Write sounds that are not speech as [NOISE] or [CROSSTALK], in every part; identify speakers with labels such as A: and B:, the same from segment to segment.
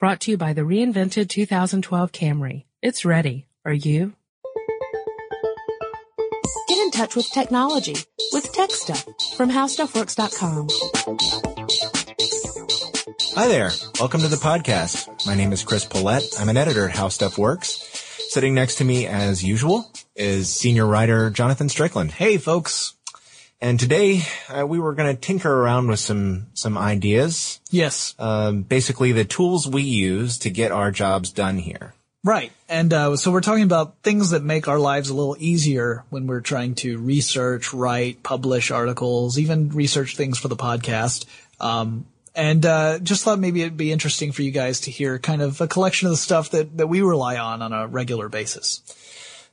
A: Brought to you by the reinvented 2012 Camry. It's ready. Are you? Get in touch with technology with Tech Stuff from HowStuffWorks.com.
B: Hi there. Welcome to the podcast. My name is Chris Pollette. I'm an editor at How Stuff Works. Sitting next to me, as usual, is senior writer Jonathan Strickland.
C: Hey, folks.
B: And today uh, we were going to tinker around with some some ideas.
C: Yes.
B: Um, basically, the tools we use to get our jobs done here.
C: Right. And uh, so we're talking about things that make our lives a little easier when we're trying to research, write, publish articles, even research things for the podcast. Um, and uh, just thought maybe it'd be interesting for you guys to hear kind of a collection of the stuff that, that we rely on on a regular basis.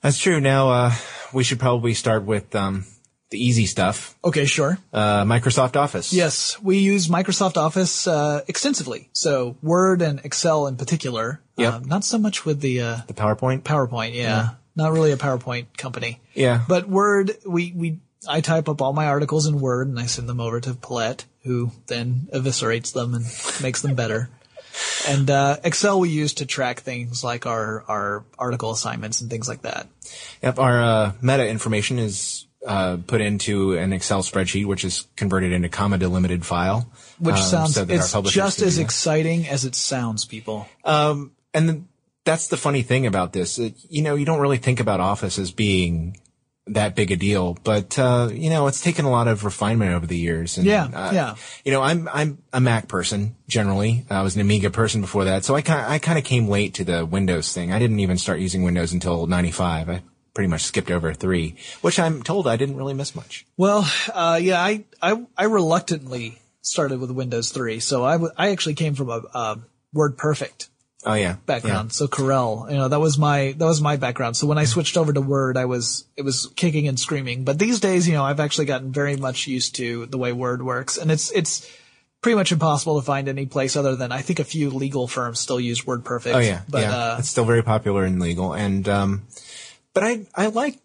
B: That's true. Now uh, we should probably start with um, the easy stuff.
C: Okay, sure.
B: Uh, Microsoft Office.
C: Yes, we use Microsoft Office uh, extensively. So Word and Excel in particular.
B: Yep.
C: Uh, not so much with the uh,
B: The PowerPoint.
C: PowerPoint. Yeah. Not really a PowerPoint company.
B: Yeah.
C: But Word, we, we, I type up all my articles in Word and I send them over to Pollette, who then eviscerates them and makes them better. [LAUGHS] And, uh, Excel we use to track things like our, our article assignments and things like that.
B: Yep. Our uh, meta information is uh, put into an Excel spreadsheet, which is converted into comma delimited file.
C: Which
B: um,
C: sounds,
B: so
C: it's just as exciting as it sounds, people.
B: Um, and the, that's the funny thing about this. It, you know, you don't really think about Office as being that big a deal, but uh, you know, it's taken a lot of refinement over the years. And,
C: Yeah,
B: uh,
C: yeah.
B: You know, I'm I'm a Mac person generally. I was an Amiga person before that, so I kind I kind of came late to the Windows thing. I didn't even start using Windows until '95. I pretty much skipped over three, which I'm told I didn't really miss much.
C: Well, uh, yeah, I, I, I reluctantly started with Windows 3. So I, w- I actually came from a, uh, WordPerfect
B: Oh yeah,
C: background. So Corel, you know, that was my, that was my background. So when I switched over to Word, I was, it was kicking and screaming. But these days, you know, I've actually gotten very much used to the way Word works and it's, it's pretty much impossible to find any place other than I think a few legal firms still use WordPerfect.
B: Oh yeah,
C: But,
B: yeah.
C: uh,
B: it's still very popular in legal, and um, but I I like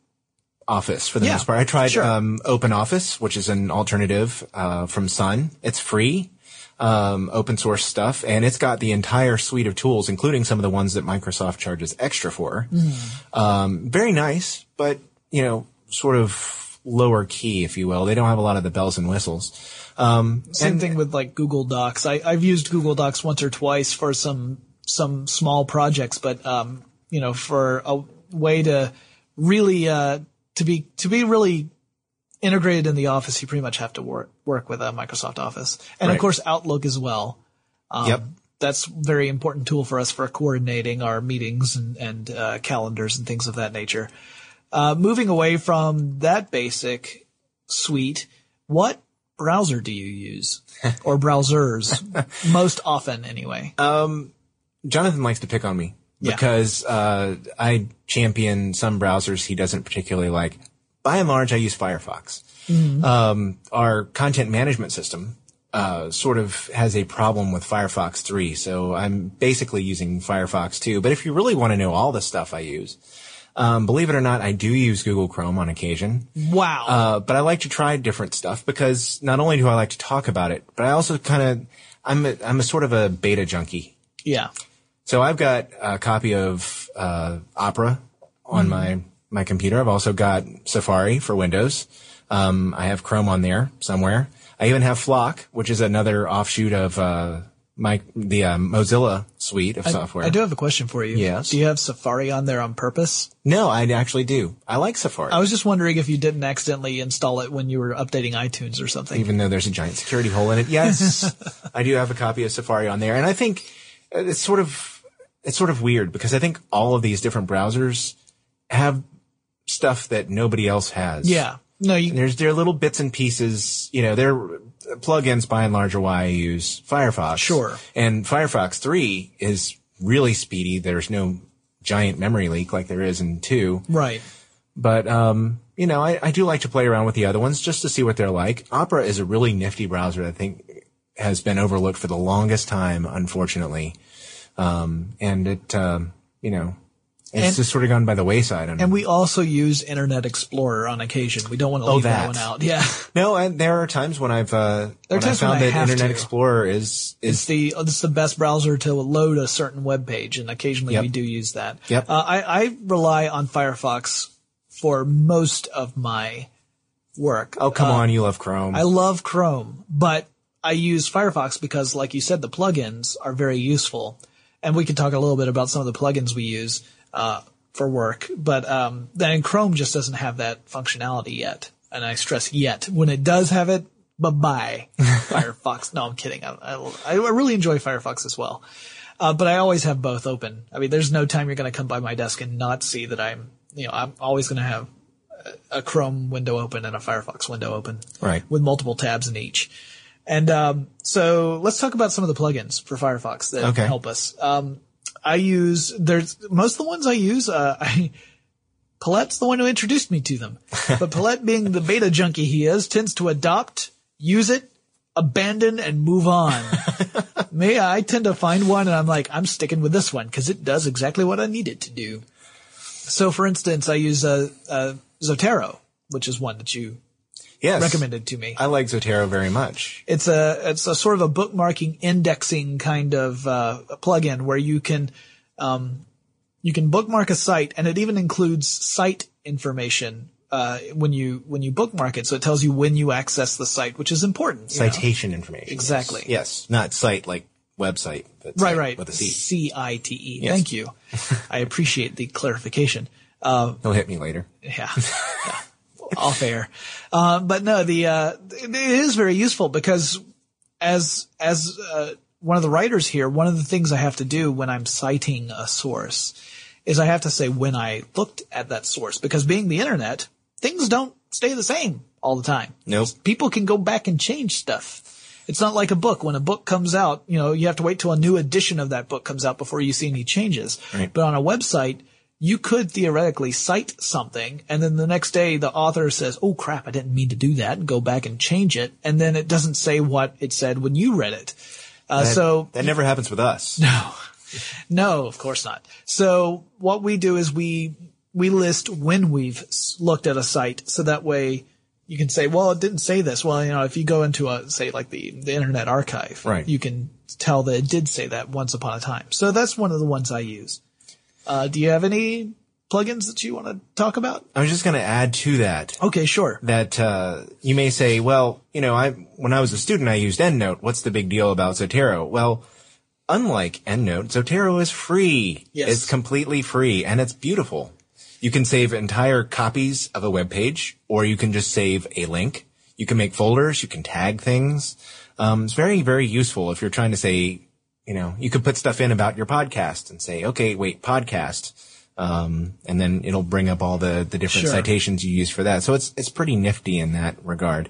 B: Office for the
C: Yeah,
B: most part. I tried
C: sure.
B: um, Open Office, which is an alternative uh, from Sun. It's free, um, open source stuff, and it's got the entire suite of tools, including some of the ones that Microsoft charges extra for.
C: Mm-hmm.
B: Um, very nice, but you know, sort of lower key, if you will. They don't have a lot of the bells and whistles. Um,
C: Same
B: and-
C: thing with like Google Docs. I, I've used Google Docs once or twice for some some small projects, but um, you know, for a way to really uh, to be to be really integrated in the office, you pretty much have to work work with a Microsoft Office, and
B: Right.
C: of course Outlook as well. Um,
B: Yep.
C: That's very important tool for us for coordinating our meetings and, and uh, calendars and things of that nature. Uh, moving away from that basic suite, what browser do you use? [LAUGHS] or browsers? most often, anyway.
B: Um, Jonathan likes to pick on me
C: Yeah.
B: because uh, I champion some browsers he doesn't particularly like. By and large, I use Firefox. Um, our content management system uh, sort of has a problem with Firefox 3, so I'm basically using Firefox 2. But if you really want to know all the stuff I use, um, believe it or not, I do use Google Chrome on occasion.
C: wow.
B: Uh, but I like to try different stuff because not only do I like to talk about it, but I also kind of I'm a, I'm a sort of a beta junkie.
C: yeah.
B: So I've got a copy of uh, Opera on my my computer. I've also got Safari for Windows. Um, I have Chrome on there somewhere. I even have Flock, which is another offshoot of uh, my the uh, Mozilla suite of software.
C: I do have a question for you.
B: Yes.
C: Do you have Safari on there on purpose?
B: No, I actually do. I like Safari,
C: I was just wondering if you didn't accidentally install it when you were updating iTunes or something.
B: even though there's a giant security hole in it. Yes, [LAUGHS] I do have a copy of Safari on there, and I think uh, it's sort of it's sort of weird because I think all of these different browsers have stuff that nobody else has.
C: yeah. No, you,
B: There's there are little bits and pieces, you know, they're plugins by and large are why I use Firefox.
C: Sure.
B: And Firefox 3 is really speedy. There's no giant memory leak like there is in 2.
C: right.
B: But um, you know, I, I do like to play around with the other ones just to see what they're like. Opera is a really nifty browser that I think has been overlooked for the longest time, unfortunately. Um, and it, um, you know, It's
C: And-
B: just sort of gone by the wayside.
C: And we also use Internet Explorer on occasion. We don't want to
B: Oh,
C: leave that.
B: that.
C: one out. [LAUGHS] Yeah.
B: no, and there are times when I've uh,
C: There
B: when I
C: times when
B: found
C: I
B: that Internet
C: to.
B: Explorer is
C: It's the it's the best browser to load a certain web page, and occasionally
B: Yep.
C: we do use that.
B: Yep.
C: Uh, I, I rely on Firefox for most of my work.
B: oh come
C: Uh,
B: on, you love Chrome.
C: I love Chrome, but I use Firefox because, like you said, the plugins are very useful, and we can talk a little bit about some of the plugins we use uh, for work. But um, then Chrome just doesn't have that functionality yet, and I stress yet. When it does have it, bye bye [LAUGHS] Firefox. No, I'm kidding. I, I, I really enjoy Firefox as well. Uh, but I always have both open. I mean, there's no time you're going to come by my desk and not see that I'm, you know, I'm always going to have a, a Chrome window open and a Firefox window open.
B: Right.
C: With multiple tabs in each. And, um, so let's talk about some of the plugins for Firefox that
B: Okay.
C: help us. Um, I use, there's, most of the ones I use, uh, [LAUGHS] I, Pollette's the one who introduced me to them. [LAUGHS] But Palette being the beta junkie he is, tends to adopt, use it, abandon, and move on. [LAUGHS] Me, I tend to find one and I'm like, I'm sticking with this one because it does exactly what I need it to do. So for instance, I use uh, uh, Zotero, which is one that you
B: yes,
C: recommended to me.
B: I like Zotero very much.
C: It's a it's a sort of a bookmarking indexing kind of uh, plugin where you can um, you can bookmark a site and it even includes site information uh, when you when you bookmark it. So it tells you when you access the site, which is important. you know?
B: Citation information.
C: Exactly.
B: Yes. yes, not site like website. But
C: Right,
B: site
C: right.
B: With a C.
C: C I T E.
B: Yes.
C: Thank you. [LAUGHS] I appreciate the clarification. Uh,
B: He'll hit me later.
C: Yeah. [LAUGHS] [LAUGHS] Off air. Uh, but no, the, uh, it is very useful because as, as, uh, one of the writers here, one of the things I have to do when I'm citing a source is I have to say when I looked at that source because being the internet, things don't stay the same all the time.
B: Nope.
C: People can go back and change stuff. It's not like a book. When a book comes out, you know, you have to wait till a new edition of that book comes out before you see any changes.
B: Right.
C: But on a website, you could theoretically cite something and then the next day the author says, Oh crap, I didn't mean to do that and go back and change it. And then it doesn't say what it said when you read it. Uh,
B: That-
C: so
B: that never happens with us. [LAUGHS]
C: no, no, of course not. So what we do is we we list when we've looked at a site, so that way you can say, well, it didn't say this. Well, you know, if you go into a say like the the Internet Archive,
B: Right.
C: you can tell that it did say that once upon a time. So that's one of the ones I use. Uh, do you have any plugins that you want to talk about?
B: I was just going to add to that
C: Okay, sure.
B: that uh, you may say, well, you know, I when I was a student, I used EndNote. What's the big deal about Zotero? Well, unlike EndNote, Zotero is free.
C: Yes.
B: It's completely free and it's beautiful. You can save entire copies of a web page, or you can just save a link. You can make folders. You can tag things. Um, it's very, very useful if you're trying to say, you know, you could put stuff in about your podcast and say, okay, wait, podcast. Um, and then it'll bring up all the, the different
C: Sure.
B: citations you use for that. So it's, it's pretty nifty in that regard.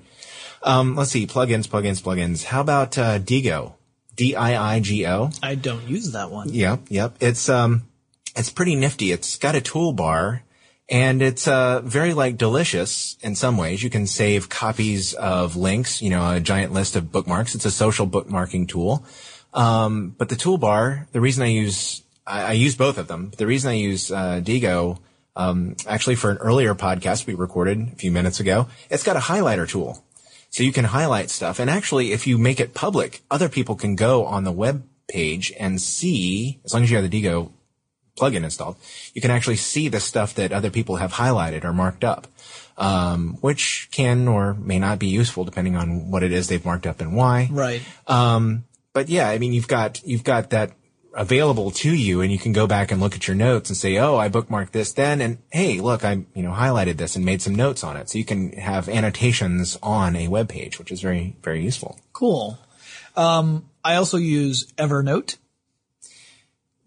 B: Um, let's see, plugins, plugins, plugins. How about, uh, Diigo? D-I-I-G-O?
C: I don't use that one.
B: Yep, yep. It's um, it's pretty nifty. It's got a toolbar, and it's uh very like delicious in some ways. You can save copies of links. You know, a giant list of bookmarks. It's a social bookmarking tool. Um, but the toolbar, the reason I use I, I use both of them. The reason I use uh, Diigo, um, actually for an earlier podcast we recorded a few minutes ago, it's got a highlighter tool. So you can highlight stuff. And actually, if you make it public, other people can go on the web page and see, as long as you have the Diigo plugin installed, you can actually see the stuff that other people have highlighted or marked up, um, which can or may not be useful depending on what it is they've marked up and why.
C: Right.
B: Um, but yeah, I mean, you've got, you've got that available to you and you can go back and look at your notes and say, oh, I bookmarked this then. And hey, look, I, you know, highlighted this and made some notes on it. So you can have annotations on a web page, which is very, very useful.
C: Cool. Um, I also use Evernote.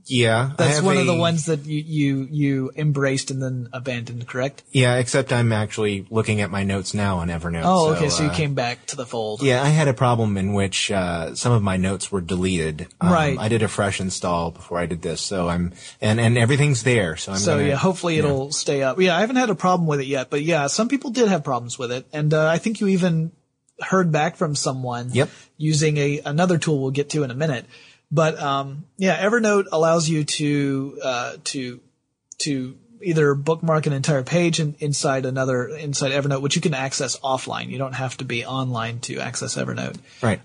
B: Yeah.
C: That's one of the ones that you, you, you embraced and then abandoned, correct?
B: Yeah, except I'm actually looking at my notes now on Evernote.
C: Oh, okay. So you
B: uh,
C: came back to the fold.
B: Yeah, I had a problem in which uh, some of my notes were deleted. Um,
C: Right.
B: I did a fresh install before I did this, so I'm and and everything's there. So I'm
C: So
B: gonna,
C: yeah, hopefully it'll stay up. Yeah, I haven't had a problem with it yet, but yeah, some people did have problems with it, and uh, I think you even heard back from someone.
B: Yep.
C: Using a another tool we'll get to in a minute, but um, yeah, Evernote allows you to uh, to to either bookmark an entire page in, inside another inside Evernote, which you can access offline. You don't have to be online to access Evernote.
B: Right.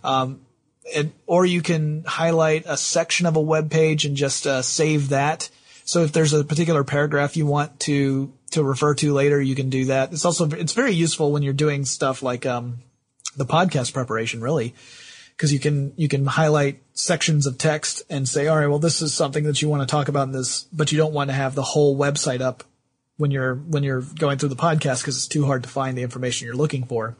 C: And, or you can highlight a section of a web page and just uh, save that. So if there's a particular paragraph you want to to refer to later, you can do that. It's also it's very useful when you're doing stuff like um, the podcast preparation, really, because you can you can highlight sections of text and say, all right, well, this is something that you want to talk about in this, but you don't want to have the whole website up when you're when you're going through the podcast because it's too hard to find the information you're looking for.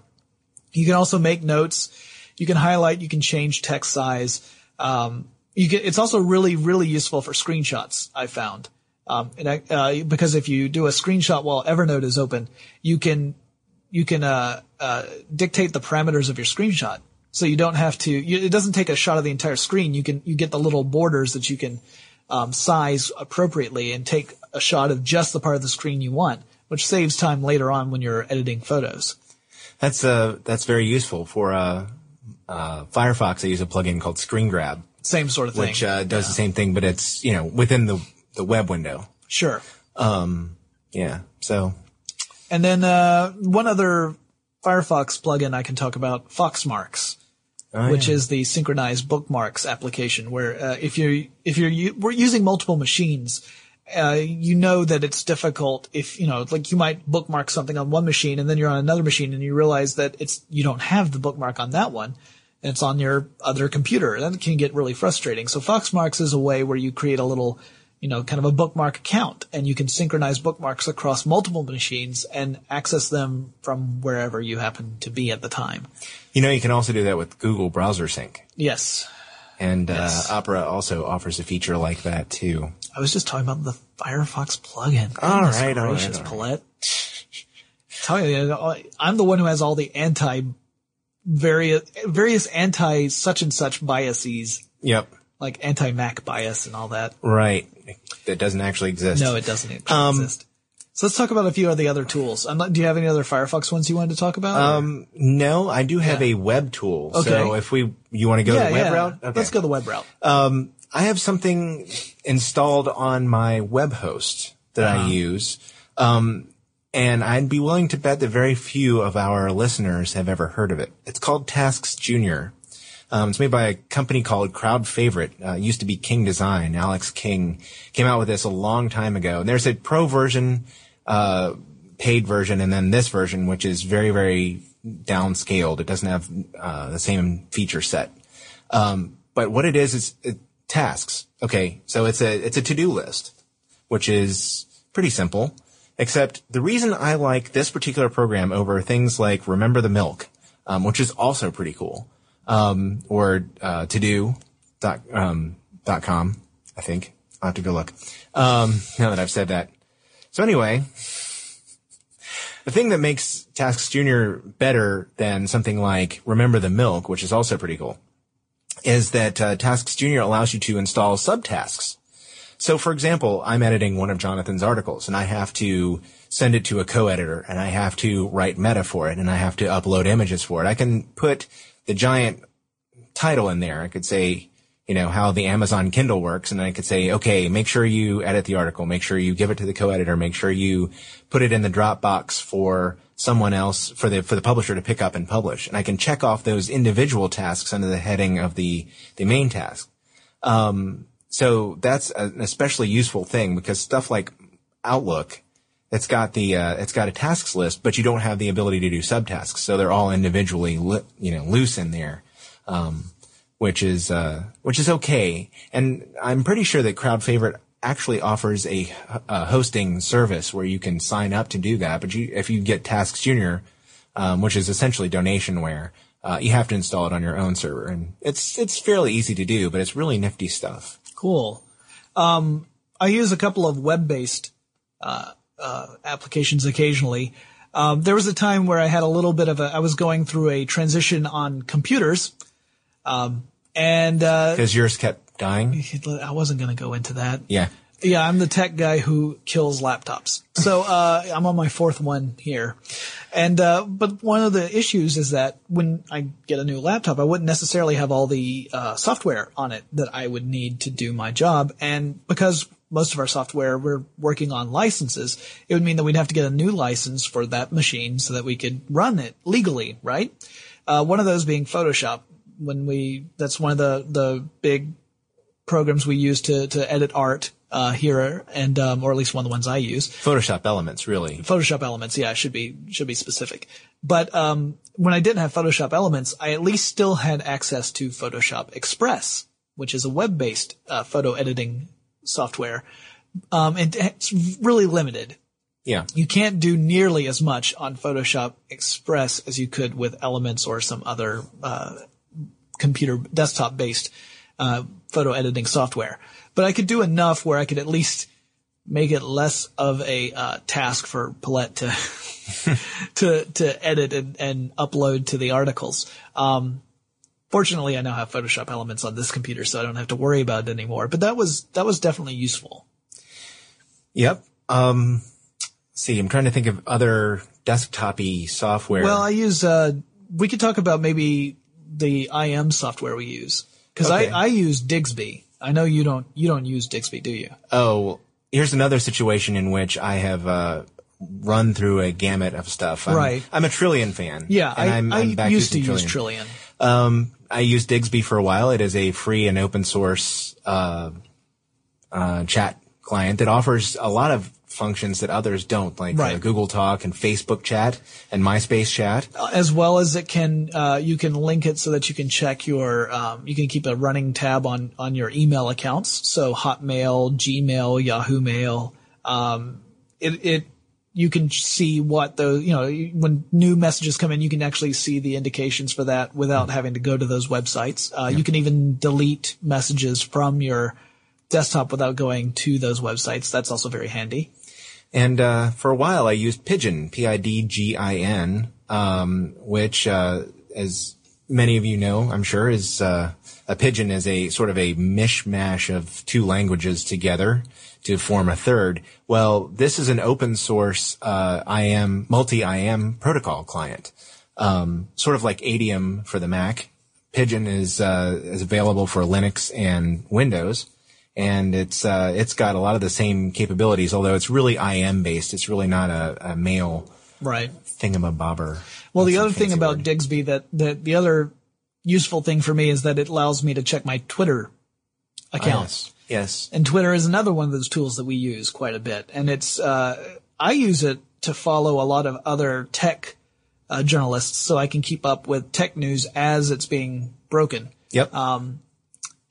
C: You can also make notes. You can highlight. You can change text size. Um, you it's also really, really useful for screenshots. I found, um, and I, uh, because if you do a screenshot while Evernote is open, you can you can uh, uh, dictate the parameters of your screenshot, so you don't have to. You, it doesn't take a shot of the entire screen. You can you get the little borders that you can um, size appropriately and take a shot of just the part of the screen you want, which saves time later on when you're editing photos.
B: That's uh that's very useful for uh, uh, Firefox. I use a plugin called Screen Grab,
C: Same sort of thing.
B: which uh, does the same thing, but it's you know within the the web window.
C: sure.
B: Um, Yeah. So
C: And then uh, one other Firefox plugin I can talk about, Foxmarks, which is the synchronized bookmarks application. Where uh, if you're if you're u- we're using multiple machines, uh, you know that it's difficult if you know like you might bookmark something on one machine and then you're on another machine and you realize that it's you don't have the bookmark on that one. And it's on your other computer. That can get really frustrating. So Foxmarks is a way where you create a little you know, kind of a bookmark account and you can synchronize bookmarks across multiple machines and access them from wherever you happen to be at the time.
B: you know you can also do that with Google Browser Sync,
C: Yes.
B: and
C: Yes.
B: uh, Opera also offers a feature like that too.
C: I was just talking about the Firefox plugin.
B: All
C: Goodness
B: right, all right, all right.
C: Pollette. Tell you, I'm the one who has all the anti various various anti such and such biases,
B: Yep.
C: Like anti Mac bias and all that.
B: Right. That doesn't actually exist.
C: No, it doesn't actually
B: Um,
C: exist. So let's talk about a few of the other tools. I'm not, do you have any other Firefox ones you wanted to talk about?
B: Um, no, I do have
C: Yeah.
B: a web tool.
C: Okay.
B: So if we, you want to go
C: yeah,
B: the web
C: yeah.
B: route? Okay.
C: Let's go the web route.
B: I have something installed on my web host that
C: Uh-huh.
B: I use. Um, and I'd be willing to bet that very few of our listeners have ever heard of it. It's called Tasks Junior. Um, it's made by a company called Crowd Favorite. Uh, it used to be King Design. Alex King came out with this a long time ago. And there's a pro version, uh, paid version, and then this version, which is very, very downscaled. It doesn't have uh, the same feature set. Um, but what it is is it, tasks. Okay, so it's a it's a to do list, which is pretty simple. Except the reason I like this particular program over things like Remember the Milk, um, which is also pretty cool, um, or uh, to do dot um, dot com. I think I'll have to go look. Um, now that I've said that. So anyway, the thing that makes Tasks Junior better than something like Remember the Milk, which is also pretty cool, is that uh, Tasks Junior allows you to install subtasks. So, for example, I'm editing one of Jonathan's articles, and I have to send it to a co-editor, and I have to write meta for it, and I have to upload images for it. I can put the giant title in there. I could say, you know, how the Amazon Kindle works, and I could say, okay, make sure you edit the article, make sure you give it to the co-editor, make sure you put it in the Dropbox for someone else, for the for the publisher to pick up and publish, and I can check off those individual tasks under the heading of the the main task. Um, so that's an especially useful thing because stuff like Outlook, it's got the uh, it's got a tasks list, but you don't have the ability to do subtasks. So they're all individually li- you know loose in there, um, which is uh, which is okay. And I'm pretty sure that Crowd Favorite actually offers a, a hosting service where you can sign up to do that. But you, if you get Tasks Junior, um, which is essentially donationware, uh, you have to install it on your own server, and it's it's fairly easy to do, but it's really nifty stuff.
C: Cool. Um, I use a couple of web-based uh, uh, applications occasionally. Um, there was a time where I had a little bit of a. I was going through a transition on computers, um, and uh,
B: Because yours kept dying.
C: I wasn't going to go into that.
B: Yeah.
C: Yeah, I'm the tech guy who kills laptops. So uh, I'm on my fourth one here, and uh, but one of the issues is that when I get a new laptop, I wouldn't necessarily have all the uh, software on it that I would need to do my job, and because most of our software, we're working on licenses. It would mean that we'd have to get a new license for that machine so that we could run it legally, right? Uh, one of those being Photoshop. When we, that's one of the, the big programs we use to, to edit art, uh, here and, um, or at least one of the ones I use.
B: Photoshop Elements, really.
C: Photoshop Elements, yeah, should be should be specific. But um, when I didn't have Photoshop Elements, I at least still had access to Photoshop Express, which is a web-based uh, photo editing software, um, and it's really limited.
B: Yeah.
C: You can't do nearly as much on Photoshop Express as you could with Elements or some other uh, computer desktop-based uh, photo editing software. But I could do enough where I could at least make it less of a uh, task for Pollette to [LAUGHS] to to edit and, and upload to the articles. Um, fortunately, I now have Photoshop Elements on this computer, so I don't have to worry about it anymore. But that was that was definitely useful.
B: Yep. Um, see, I'm trying to think of other desktop-y software.
C: Well, I use. Uh, we could talk about maybe the IM software we use because
B: Okay.
C: I I use Digsby. I know you don't you don't use Digsby, do you?
B: oh, here's another situation in which I have uh, run through a gamut of stuff. I'm,
C: Right.
B: I'm a Trillian fan.
C: Yeah,
B: and
C: I,
B: I'm,
C: I
B: I'm back
C: used to
B: using
C: use Trillian.
B: Um, I used Digsby for a while. It is a free and open source uh, uh, chat client that offers a lot of functions that others don't, like uh, Google Talk and Facebook Chat and MySpace Chat.
C: as well as it can uh, you can link it so that you can check your um, you can keep a running tab on on your email accounts so hotmail gmail yahoo mail um, it, it you can see what those you know when new messages come in you can actually see the indications for that without having to go to those websites. Uh, you can even delete messages from your desktop without going to those websites. That's also very handy.
B: And uh, for a while, I used Pidgin, P-I-D-G-I-N, um, which, uh, as many of you know, I'm sure, is uh, a pidgin is a sort of a mishmash of two languages together to form a third. Well, this is an open source uh, IM multi-IM protocol client, um, sort of like Adium for the Mac. Pidgin is uh, is available for Linux and Windows and it's uh, it's got a lot of the same capabilities, although it's really IM based. It's really not a, a mail
C: right
B: thingamabobber.
C: Well, the
B: That's a
C: other thing about
B: word.
C: Digsby that, that the other useful thing for me is that it allows me to check my Twitter account.
B: yes, yes,
C: And Twitter is another one of those tools that we use quite a bit. And it's, uh, I use it to follow a lot of other tech uh, journalists so I can keep up with tech news as it's being broken.
B: yep.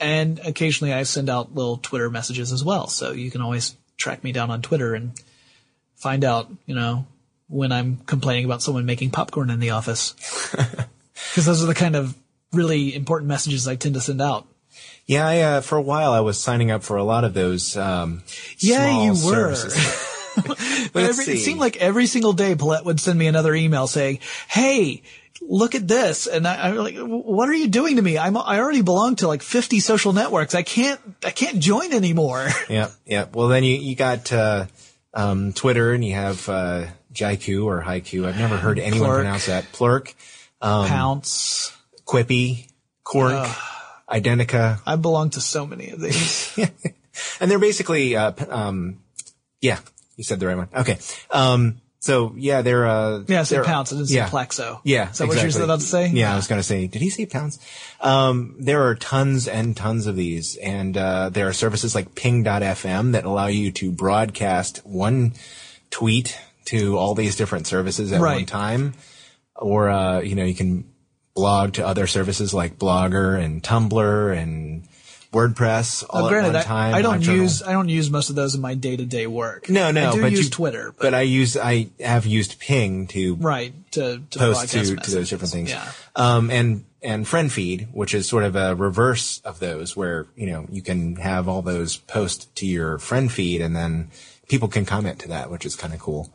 C: And occasionally I send out little Twitter messages as well. So you can always track me down on Twitter and find out, you know, when I'm complaining about someone making popcorn in the office. [LAUGHS] Because those are the kind of really important messages I tend to send out.
B: Yeah, I, uh, for a while I was signing up for a lot of those. Um,
C: Yeah, you were. [LAUGHS] [LAUGHS] every, it seemed like every single day Pollette would send me another email saying, Hey, look at this. And I, I'm like, what are you doing to me? I'm, I already belong to like 50 social networks. I can't, I can't join anymore. [LAUGHS]
B: yeah, yeah. Well, then you you got uh, um, Twitter, and you have uh, Jaiku or Haiku. I've never heard anyone
C: Plurk.
B: pronounce that. Plurk, Um,
C: Pownce.
B: Kwippy, Quark, Identica.
C: I belong to so many of these. [LAUGHS]
B: and they're basically uh, um, yeah you said the right one okay um, so yeah they're uh
C: Yeah, I
B: they're-
C: Pownce. I didn't say
B: yeah.
C: Plaxo.
B: yeah
C: Is that what you
B: exactly.
C: were about to say?
B: yeah i was gonna say did he say pounds um, there are tons and tons of these and uh, there are services like ping.fm that allow you to broadcast one tweet to all these different services at one time or uh, you know you can blog to other services like blogger and tumblr and wordpress all at
C: granted,
B: one
C: I,
B: time
C: I don't use I don't use most of those in my day to day work.
B: No, no,
C: I do
B: but
C: use
B: you-
C: Twitter, but,
B: But I use I have used Ping to
C: right to, to
B: post to, to those different things.
C: Yeah,
B: Um, and and friend feed, which is sort of a reverse of those, where you know you can have all those post to your friend feed, and then people can comment to that, which is kind of cool.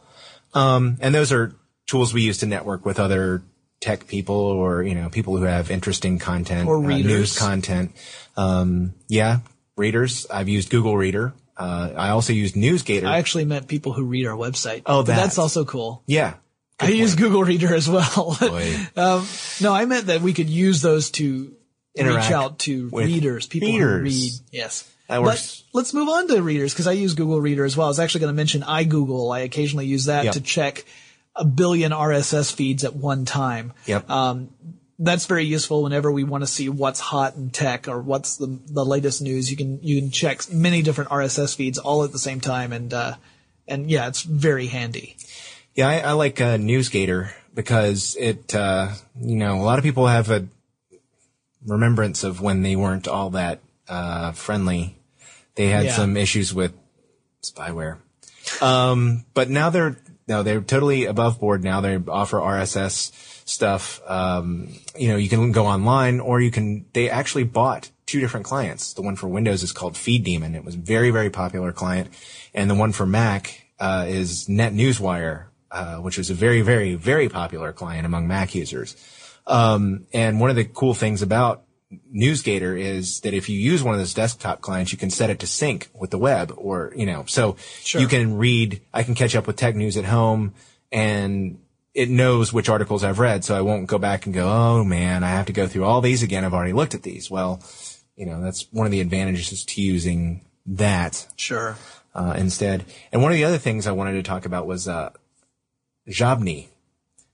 B: Um, and those are tools we use to network with other tech people or you know people who have interesting content
C: Or
B: uh,
C: readers.
B: news content. Um, yeah, readers. I've used Google Reader. Uh, I also used NewsGator.
C: I actually meant people who read our website.
B: Oh,
C: But that's also cool.
B: yeah.
C: I use Google Reader as well. [LAUGHS] Um, no, I meant that we could use those to
B: Interact
C: reach out to readers, people
B: readers.
C: who read. Yes.
B: That works.
C: But let's move on to readers because I use Google Reader as well. I was actually going to mention iGoogle. I occasionally use that
B: Yep.
C: to check a billion RSS feeds at one time.
B: Yep.
C: Um, that's very useful whenever we want to see what's hot in tech or what's the the latest news. You can you can check many different RSS feeds all at the same time, and uh, and yeah, it's very handy.
B: Yeah, I, I like uh, NewsGator because it, uh, you know, a lot of people have a remembrance of when they weren't all that uh, friendly. They had
C: Yeah.
B: some issues with spyware, um, but now they're no, they're totally above board. Now they offer RSS stuff. Um, you know, you can go online, or you can. They actually bought two different clients. The one for Windows is called Feed Demon. It was very, very popular client, and the one for Mac uh, is Net Newswire, uh, which is a very, very, very popular client among Mac users. Um, and one of the cool things about NewsGator is that if you use one of those desktop clients, you can set it to sync with the web or, you know, so
C: Sure.
B: you can read, I can catch up with tech news at home and it knows which articles I've read. So I won't go back and go, Oh man, I have to go through all these again. I've already looked at these. Well, you know, that's one of the advantages to using that
C: Sure.
B: uh, instead. And one of the other things I wanted to talk about was uh, Xobni,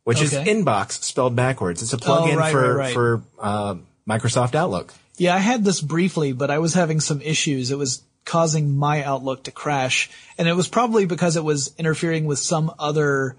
B: which is inbox spelled backwards. It's a plugin
C: Oh, right,
B: for
C: right, right.
B: for uh, Microsoft Outlook.
C: Yeah, I had this briefly, but I was having some issues. It was causing my Outlook to crash, and it was probably because it was interfering with some other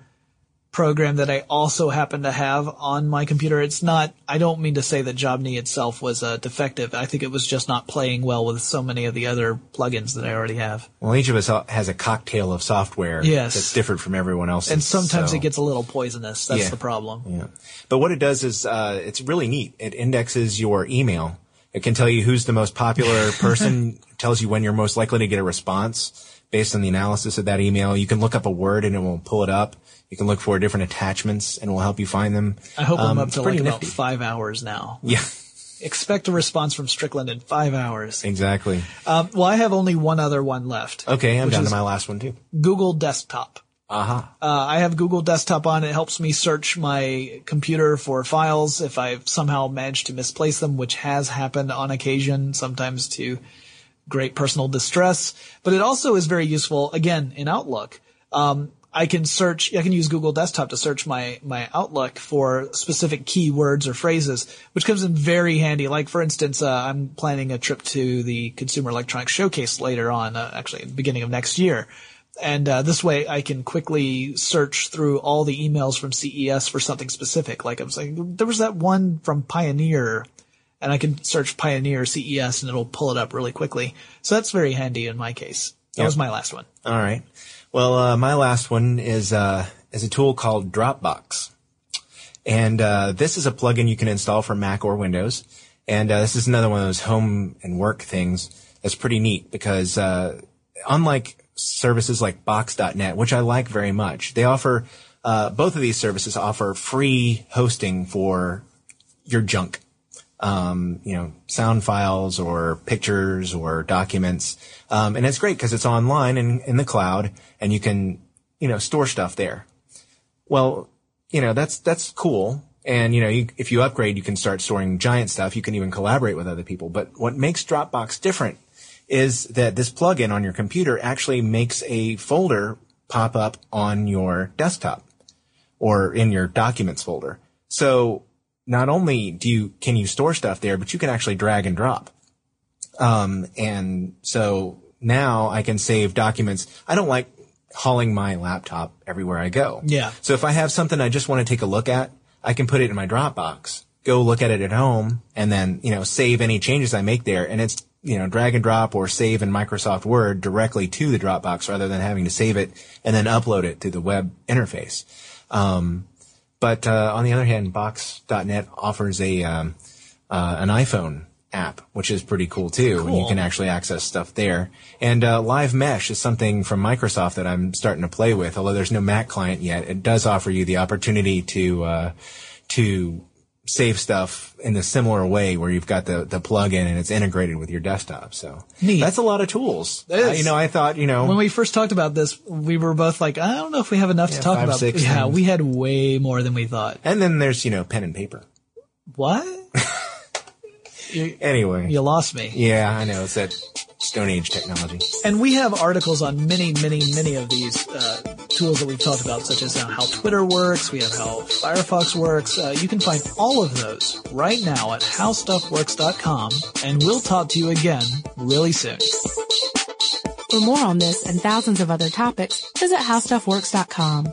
C: program that I also happen to have on my computer. It's not, I don't mean to say that Xobni itself was uh, defective. I think it was just not playing well with so many of the other plugins that I already have.
B: Well, each of us has a cocktail of software
C: Yes.
B: that's different from everyone else's.
C: And sometimes
B: so-
C: it gets a little poisonous. That's
B: Yeah.
C: the problem.
B: Yeah. But what it does is, uh, it's really neat. It indexes your email. It can tell you who's the most popular [LAUGHS] person, tells you when you're most likely to get a response based on the analysis of that email. You can look up a word and it will pull it up. You can look for different attachments and we'll help you find them.
C: I hope I'm
B: Um,
C: up to like
B: pretty
C: about five hours now.
B: Yeah, [LAUGHS]
C: Expect a response from Strickland in five hours.
B: exactly.
C: Um, well, I have only one other one left.
B: Okay, I'm down to my last one too.
C: Google Desktop.
B: Aha.
C: Uh, I have Google Desktop on. It helps me search my computer for files if I've somehow managed to misplace them, which has happened on occasion, sometimes to great personal distress. But it also is very useful, again, in Outlook. Um, I can search, I can use Google Desktop to search my, my Outlook for specific keywords or phrases, which comes in very handy. Like, for instance, uh, I'm planning a trip to the Consumer Electronics Showcase later on, uh, actually, beginning of next year. And uh, this way, I can quickly search through all the emails from CES for something specific. Like I'm saying, there was that one from Pioneer, and I can search Pioneer CES, and it'll pull it up really quickly. So that's very handy in my case. That
B: Yep.
C: was my last one.
B: All right. Well, uh, my last one is uh, is a tool called Dropbox, and uh, this is a plugin you can install for Mac or Windows. And uh, this is another one of those home and work things that's pretty neat because uh, unlike services like Box.net, which I like very much, they offer uh, both of these services offer free hosting for your junk um, you know, sound files or pictures or documents. Um, and it's great because it's online and in the cloud and you can, you know, store stuff there. Well, you know, that's, that's cool. And, you know, you, if you upgrade, you can start storing giant stuff. You can even collaborate with other people. But what makes Dropbox different is that this plugin on your computer actually makes a folder pop up on your desktop or in your documents folder. So not only do you can you store stuff there, but you can actually drag and drop. Um, and so now I can save documents. I don't like hauling my laptop everywhere I go.
C: Yeah.
B: So if I have something I just want to take a look at, I can put it in my Dropbox, go look at it at home, and then you know save any changes I make there, and it's you know drag and drop or save in Microsoft Word directly to the Dropbox rather than having to save it and then upload it to the web interface. Um, but uh, on the other hand, Box.net offers a um, uh, an iPhone app, which is pretty cool too, and you can actually access stuff there. And uh, Live Mesh is something from Microsoft that I'm starting to play with. Although there's no Mac client yet, it does offer you the opportunity to uh, to save stuff in a similar way where you've got the, the plug-in and it's integrated with your desktop. So
C: Neat.
B: that's a lot of tools. Uh, you know, I thought, you know,
C: When we first talked about this, we were both like, I don't know if we have enough
B: Yeah,
C: to talk
B: five,
C: about.
B: six
C: yeah,
B: things.
C: we had way more than we thought.
B: and then there's, you know, pen and paper.
C: What? [LAUGHS] you,
B: Anyway.
C: you lost me.
B: Yeah, I know. It's that Stone Age technology.
C: And we have articles on many, many, many of these uh, tools that we've talked about, such as how Twitter works. We have how Firefox works. Uh, you can find all of those right now at howstuffworks.com, and we'll talk to you again really soon.
A: For more on this and thousands of other topics, visit howstuffworks.com.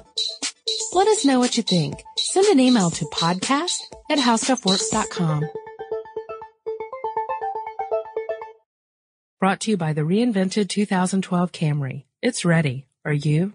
A: Let us know what you think. Send an email to podcast at howstuffworks.com. Brought to you by the reinvented 2012 Camry. It's ready. Are you?